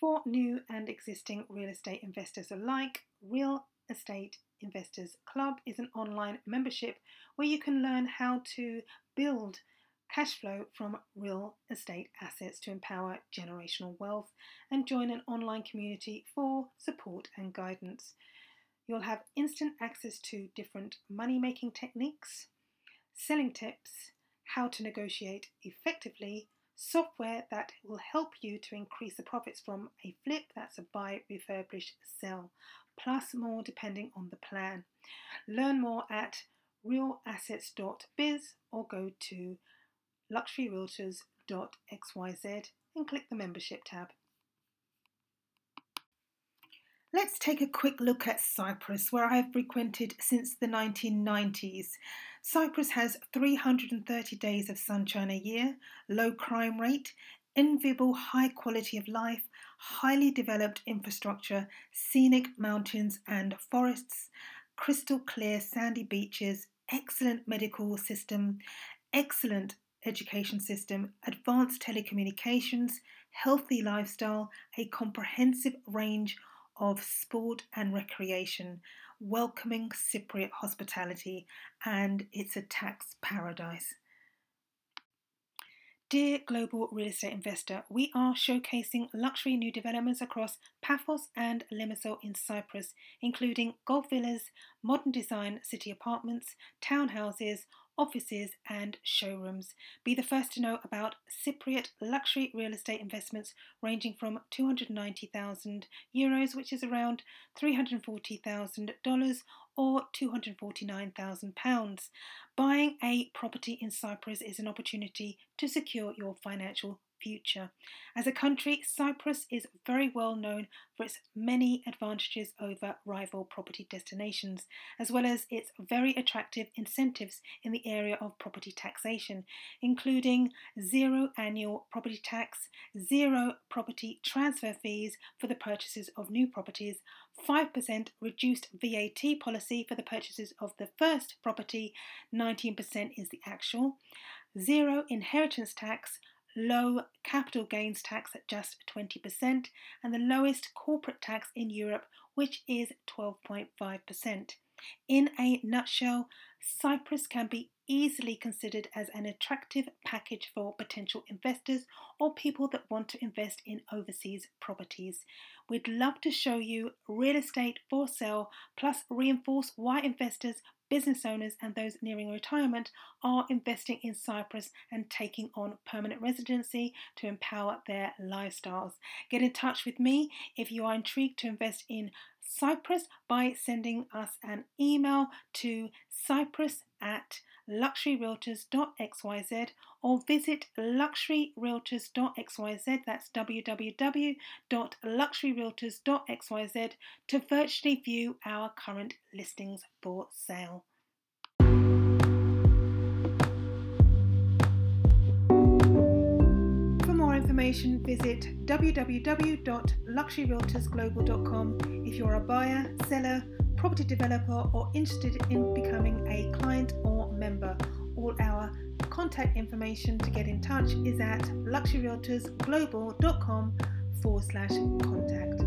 For new and existing real estate investors alike, Real Estate Investors Club is an online membership where you can learn how to build cash flow from real estate assets to empower generational wealth and join an online community for support and guidance. You'll have instant access to different money making techniques, selling tips, how to negotiate effectively, software that will help you to increase the profits from a flip that's a buy, refurbish, sell, plus more depending on the plan. Learn more at realassets.biz or go to luxuryrealtors.xyz and click the membership tab. Let's take a quick look at Cyprus, where I have frequented since the 1990s. Cyprus has 330 days of sunshine a year, low crime rate, enviable high quality of life, highly developed infrastructure, scenic mountains and forests, crystal clear sandy beaches, excellent medical system, excellent education system, advanced telecommunications, healthy lifestyle, a comprehensive range of sport and recreation, welcoming Cypriot hospitality, and it's a tax paradise. Dear global real estate investor, we are showcasing luxury new developments across Paphos and Limassol in Cyprus, including golf villas, modern design city apartments, townhouses, offices, and showrooms. Be the first to know about Cypriot luxury real estate investments ranging from 290,000 euros, which is around $340,000, or £249,000. Buying a property in Cyprus is an opportunity to secure your financial future. As a country, Cyprus is very well known for its many advantages over rival property destinations, as well as its very attractive incentives in the area of property taxation, including zero annual property tax, zero property transfer fees for the purchases of new properties, 5% reduced VAT policy for the purchases of the first property, 19% is the actual, zero inheritance tax, low capital gains tax at just 20%, and the lowest corporate tax in Europe, which is 12.5%. In a nutshell, Cyprus can be easily considered as an attractive package for potential investors or people that want to invest in overseas properties. We'd love to show you real estate for sale, plus reinforce why investors business owners and those nearing retirement are investing in Cyprus and taking on permanent residency to empower their lifestyles. Get in touch with me if you are intrigued to invest in Cyprus by sending us an email to cyprus at luxuryrealtors.xyz or visit luxuryrealtors.xyz, that's www.luxuryrealtors.xyz, to virtually view our current listings for sale. Information, visit www.luxuryrealtorsglobal.com if you're a buyer, seller, property developer, or interested in becoming a client or member. All our contact information to get in touch is at luxuryrealtorsglobal.com forward slash contact.